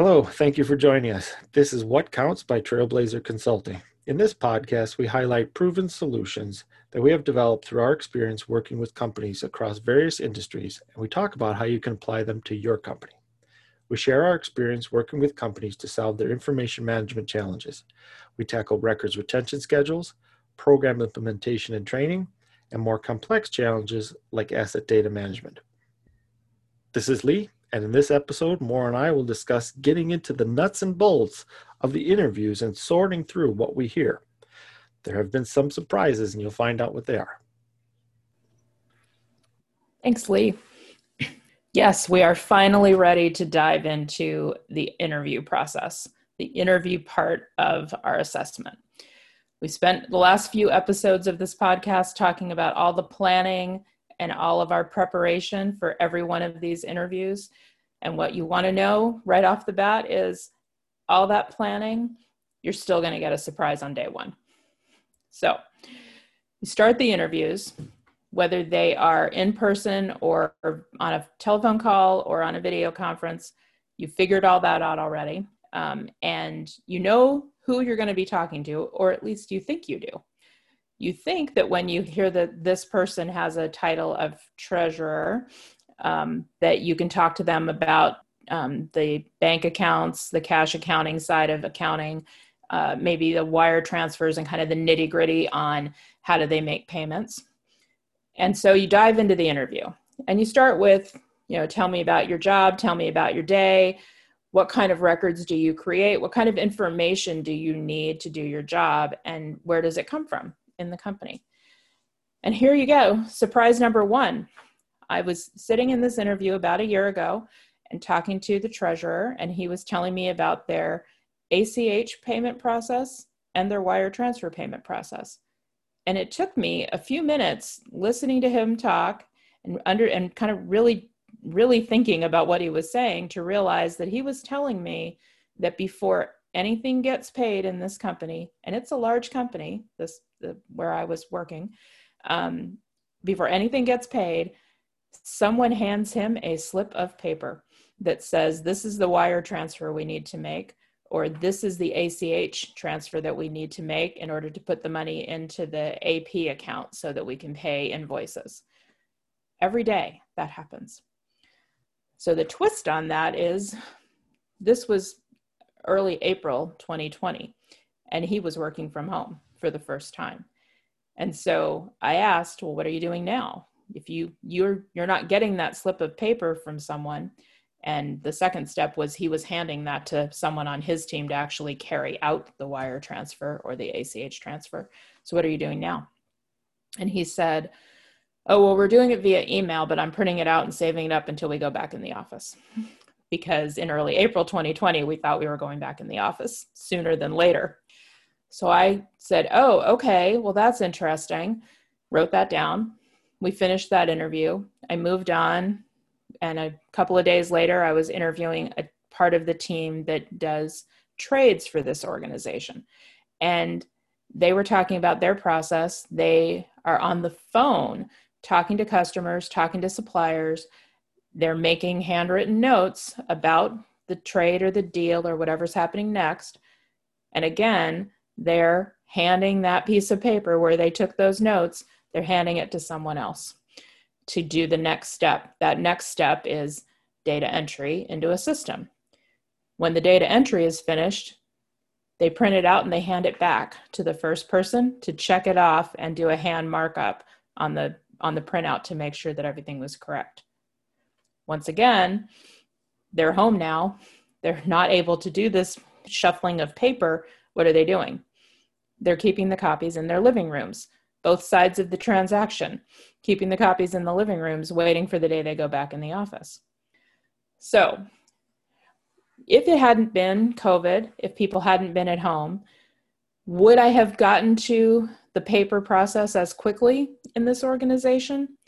Hello, thank you for joining us. This is What Counts by Trailblazer Consulting. In this podcast, we highlight proven solutions that we have developed through our experience working with companies across various industries, and we talk about how you can apply them to your company. We share our experience working with companies to solve their information management challenges. We tackle records retention schedules, program implementation and training, and more complex challenges like asset data management. This is Lee, and in this episode, Maura and I will discuss getting into the nuts and bolts of the interviews and sorting through what we hear. There have been some surprises, and you'll find out what they are. Thanks, Lee. Yes, we are finally ready to dive into the interview process, the interview part of our assessment. We spent the last few episodes of this podcast talking about all the planning and all of our preparation for every one of these interviews. And what you want to know right off the bat is all that planning, you're still going to get a surprise on day one. So you start the interviews, whether they are in person or on a telephone call or on a video conference. You figured all that out already. Um, and you know who you're going to be talking to, or at least you think you do you think that when you hear that this person has a title of treasurer, um, that you can talk to them about um, the bank accounts, the cash accounting side of accounting, uh, maybe the wire transfers and kind of the nitty gritty on how do they make payments. And so you dive into the interview and you start with, you know, tell me about your job, tell me about your day. What kind of records do you create? What kind of information do you need to do your job? And where does it come from? In the company. And here you go, surprise number one. I was sitting in this interview about a year ago and talking to the treasurer, and he was telling me about their ACH payment process and their wire transfer payment process. And it took me a few minutes listening to him talk and under and kind of really really thinking about what he was saying to realize that he was telling me that before anything gets paid in this company and it's a large company this the, where I was working, um, before anything gets paid, someone hands him a slip of paper that says, This is the wire transfer we need to make, or this is the ACH transfer that we need to make in order to put the money into the AP account so that we can pay invoices. Every day that happens. So the twist on that is this was early April 2020, and he was working from home for the first time. And so I asked, well, what are you doing now? If you you're you're not getting that slip of paper from someone, and the second step was he was handing that to someone on his team to actually carry out the wire transfer or the ACH transfer. So what are you doing now? And he said, Oh, well, we're doing it via email, but I'm printing it out and saving it up until we go back in the office. because in early April 2020, we thought we were going back in the office sooner than later. So I said, Oh, okay, well, that's interesting. Wrote that down. We finished that interview. I moved on. And a couple of days later, I was interviewing a part of the team that does trades for this organization. And they were talking about their process. They are on the phone talking to customers, talking to suppliers. They're making handwritten notes about the trade or the deal or whatever's happening next. And again, they're handing that piece of paper where they took those notes, they're handing it to someone else to do the next step. That next step is data entry into a system. When the data entry is finished, they print it out and they hand it back to the first person to check it off and do a hand markup on the on the printout to make sure that everything was correct. Once again, they're home now. They're not able to do this shuffling of paper. What are they doing? They're keeping the copies in their living rooms, both sides of the transaction, keeping the copies in the living rooms, waiting for the day they go back in the office. So, if it hadn't been COVID, if people hadn't been at home, would I have gotten to the paper process as quickly in this organization?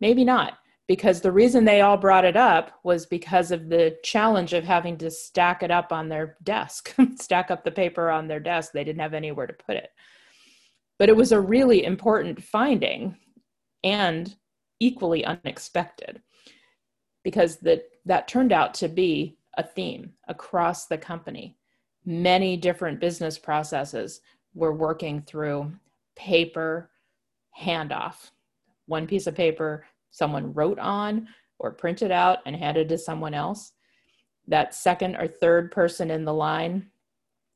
Maybe not because the reason they all brought it up was because of the challenge of having to stack it up on their desk, stack up the paper on their desk. They didn't have anywhere to put it. But it was a really important finding and equally unexpected because that that turned out to be a theme across the company. Many different business processes were working through paper handoff. One piece of paper someone wrote on or printed out and handed to someone else. That second or third person in the line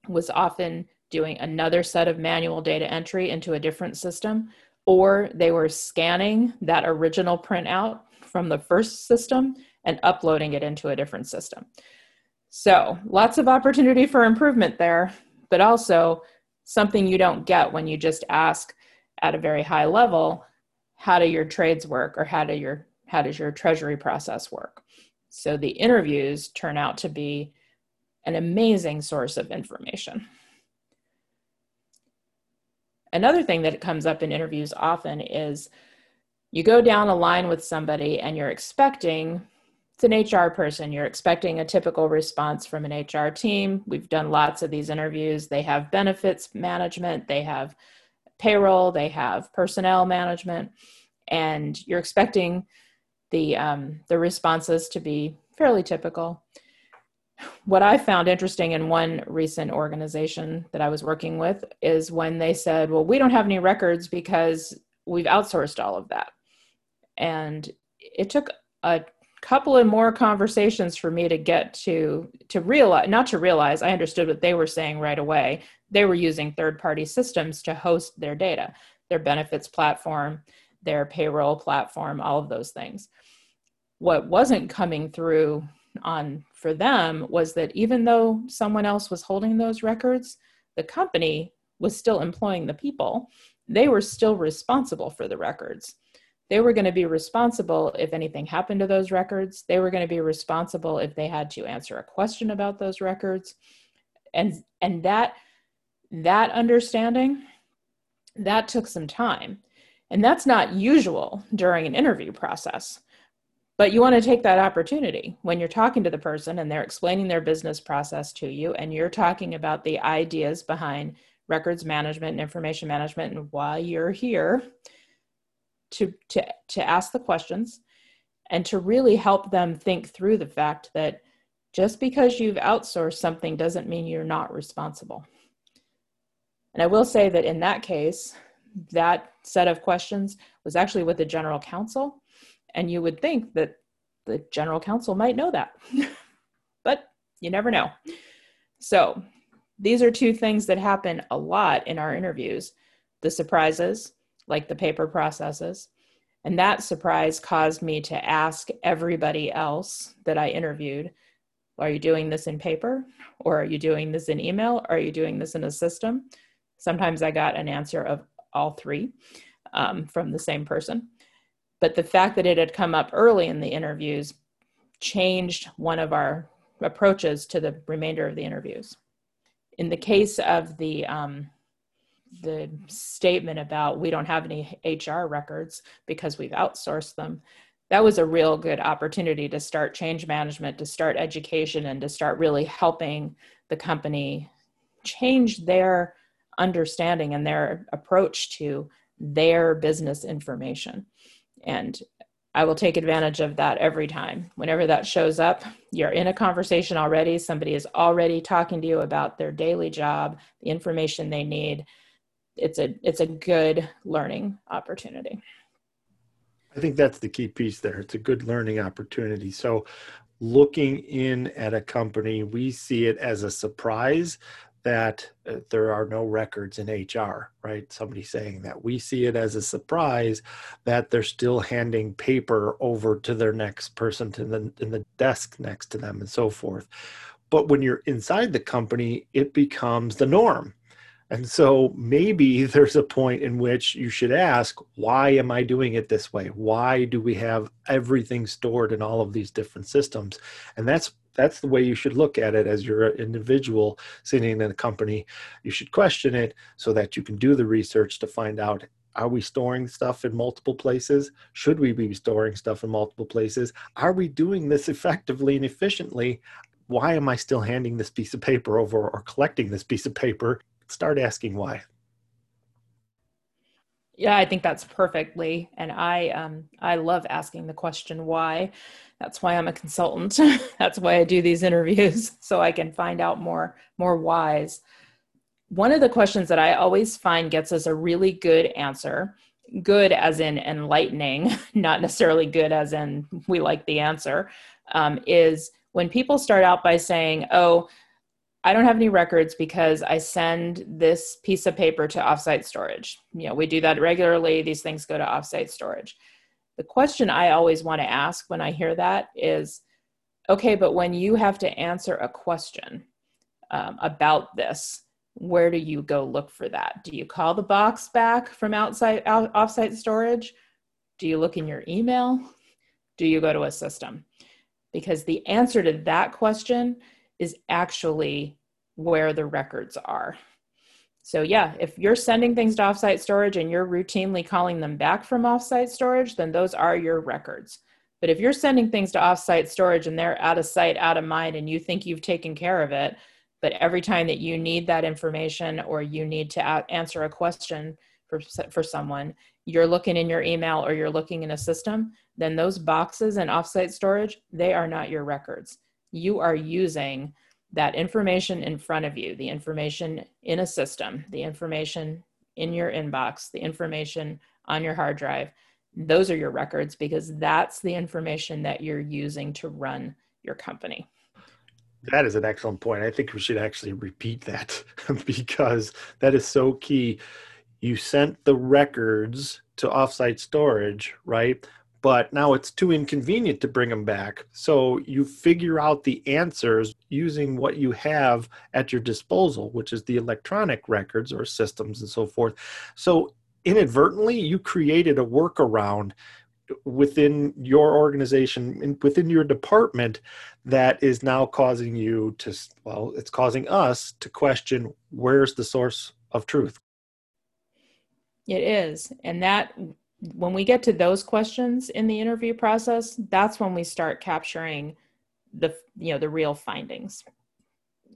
was often doing another set of manual data entry into a different system, or they were scanning that original printout from the first system and uploading it into a different system. So, lots of opportunity for improvement there, but also something you don't get when you just ask at a very high level how do your trades work or how do your how does your treasury process work so the interviews turn out to be an amazing source of information another thing that comes up in interviews often is you go down a line with somebody and you're expecting it's an HR person. You're expecting a typical response from an HR team. We've done lots of these interviews. They have benefits management, they have payroll, they have personnel management, and you're expecting the um, the responses to be fairly typical. What I found interesting in one recent organization that I was working with is when they said, "Well, we don't have any records because we've outsourced all of that," and it took a couple of more conversations for me to get to to realize not to realize i understood what they were saying right away they were using third party systems to host their data their benefits platform their payroll platform all of those things what wasn't coming through on for them was that even though someone else was holding those records the company was still employing the people they were still responsible for the records they were going to be responsible if anything happened to those records. They were going to be responsible if they had to answer a question about those records. And and that that understanding that took some time. And that's not usual during an interview process. But you want to take that opportunity when you're talking to the person and they're explaining their business process to you and you're talking about the ideas behind records management and information management and why you're here to to to ask the questions and to really help them think through the fact that just because you've outsourced something doesn't mean you're not responsible. And I will say that in that case, that set of questions was actually with the general counsel. And you would think that the general counsel might know that, but you never know. So these are two things that happen a lot in our interviews the surprises like the paper processes. And that surprise caused me to ask everybody else that I interviewed Are you doing this in paper? Or are you doing this in email? Are you doing this in a system? Sometimes I got an answer of all three um, from the same person. But the fact that it had come up early in the interviews changed one of our approaches to the remainder of the interviews. In the case of the um, the statement about we don't have any HR records because we've outsourced them, that was a real good opportunity to start change management, to start education, and to start really helping the company change their understanding and their approach to their business information. And I will take advantage of that every time. Whenever that shows up, you're in a conversation already. Somebody is already talking to you about their daily job, the information they need it's a it's a good learning opportunity i think that's the key piece there it's a good learning opportunity so looking in at a company we see it as a surprise that uh, there are no records in HR, right? Somebody saying that. We see it as a surprise that they're still handing paper over to their next person to the in the desk next to them and so forth. But when you're inside the company, it becomes the norm. And so maybe there's a point in which you should ask, why am I doing it this way? Why do we have everything stored in all of these different systems? And that's that's the way you should look at it as you're an individual sitting in a company. You should question it so that you can do the research to find out are we storing stuff in multiple places? Should we be storing stuff in multiple places? Are we doing this effectively and efficiently? Why am I still handing this piece of paper over or collecting this piece of paper start asking why. Yeah, I think that's perfectly, and I um, I love asking the question why. That's why I'm a consultant. That's why I do these interviews so I can find out more more whys. One of the questions that I always find gets us a really good answer. Good as in enlightening, not necessarily good as in we like the answer, um, is when people start out by saying, Oh, I don't have any records because I send this piece of paper to offsite storage. You know, we do that regularly. These things go to offsite storage. The question I always want to ask when I hear that is okay, but when you have to answer a question um, about this, where do you go look for that? Do you call the box back from outside out, offsite storage? Do you look in your email? Do you go to a system? Because the answer to that question is actually where the records are. So, yeah, if you're sending things to offsite storage and you're routinely calling them back from offsite storage, then those are your records. But if you're sending things to offsite storage and they're out of sight, out of mind, and you think you've taken care of it, but every time that you need that information or you need to answer a question for, for someone, you're looking in your email or you're looking in a system, then those boxes and offsite storage, they are not your records you are using that information in front of you, the information in a system, the information in your inbox, the information on your hard drive, those are your records because that's the information that you're using to run your company. That is an excellent point. I think we should actually repeat that because that is so key. You sent the records to offsite storage, right? But now it's too inconvenient to bring them back. So you figure out the answers using what you have at your disposal, which is the electronic records or systems and so forth. So inadvertently, you created a workaround within your organization within your department that is now causing you to well it's causing us to question where's the source of truth it is and that when we get to those questions in the interview process that's when we start capturing the you know the real findings.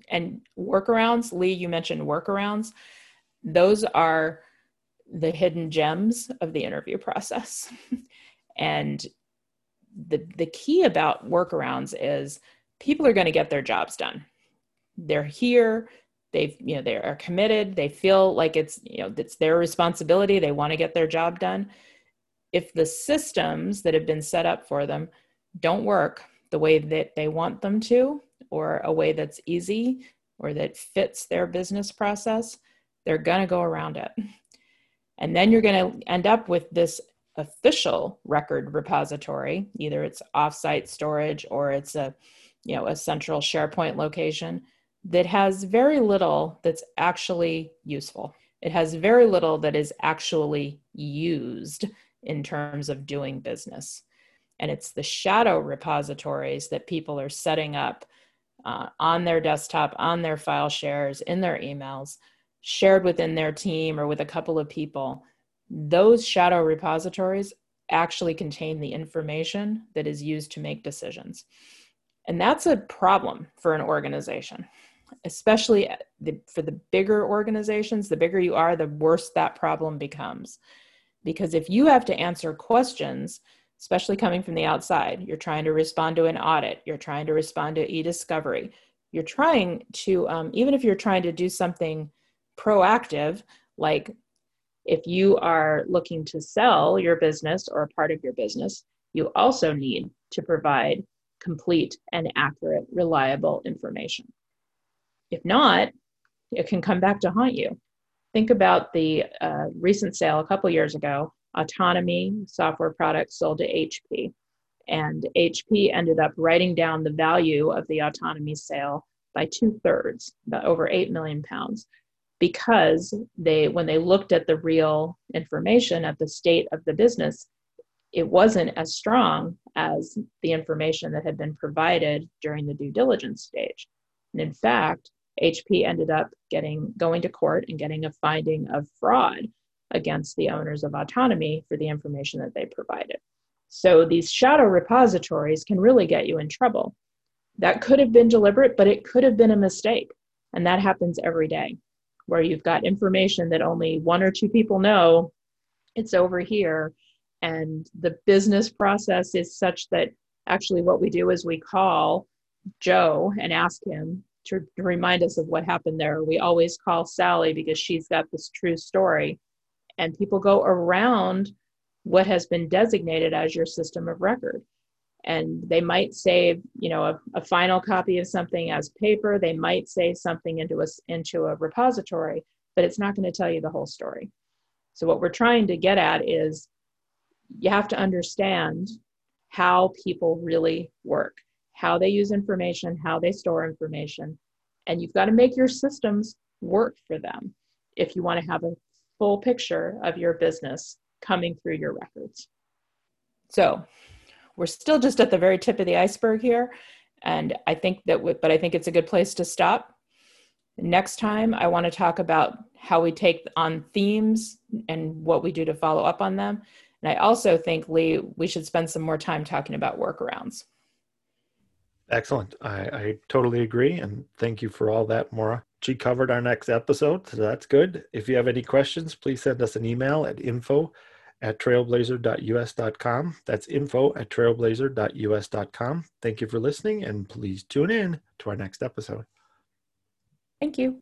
And workarounds lee you mentioned workarounds. Those are the hidden gems of the interview process. And the the key about workarounds is people are going to get their jobs done. They're here they've you know they are committed they feel like it's you know it's their responsibility they want to get their job done if the systems that have been set up for them don't work the way that they want them to, or a way that's easy or that fits their business process, they're going to go around it. And then you're going to end up with this official record repository, either it's offsite storage or it's a you know a central SharePoint location that has very little that's actually useful. It has very little that is actually used in terms of doing business. And it's the shadow repositories that people are setting up uh, on their desktop, on their file shares, in their emails, shared within their team or with a couple of people. Those shadow repositories actually contain the information that is used to make decisions. And that's a problem for an organization, especially for the bigger organizations. The bigger you are, the worse that problem becomes because if you have to answer questions, especially coming from the outside, you're trying to respond to an audit, you're trying to respond to e discovery, you're trying to, um, even if you're trying to do something proactive, like if you are looking to sell your business or a part of your business, you also need to provide complete and accurate, reliable information. If not, it can come back to haunt you think about the uh, recent sale a couple years ago. Autonomy software products sold to hp and hp ended up writing down the value of the autonomy sale by two-thirds about over 8 million pounds because they when they looked at the real information at the state of the business it wasn't as strong as the information that had been provided during the due diligence stage. And in fact HP ended up getting going to court and getting a finding of fraud against the owners of autonomy for the information that they provided. So these shadow repositories can really get you in trouble. That could have been deliberate, but it could have been a mistake. And that happens every day where you've got information that only one or two people know it's over here and the business process is such that actually, what we do is we call Joe and ask him to, to remind us of what happened there. We always call Sally because she's got this true story. And people go around what has been designated as your system of record. And they might save, you know, a, a final copy of something as paper. They might save something into a, into a repository, but it's not going to tell you the whole story. So what we're trying to get at is you have to understand how people really work how they use information, how they store information. And you've got to make your systems work for them if you want to have a full picture of your business coming through your records. So we're still just at the very tip of the iceberg here. And I think that, but I think it's a good place to stop. Next time, I want to talk about how we take on themes and what we do to follow up on them. And I also think, Lee, we should spend some more time talking about workarounds. Excellent. I, I totally agree. And thank you for all that, Maura. She covered our next episode, so that's good. If you have any questions, please send us an email at info at trailblazer.us.com. That's info at trailblazer.us.com. Thank you for listening, and please tune in to our next episode. Thank you.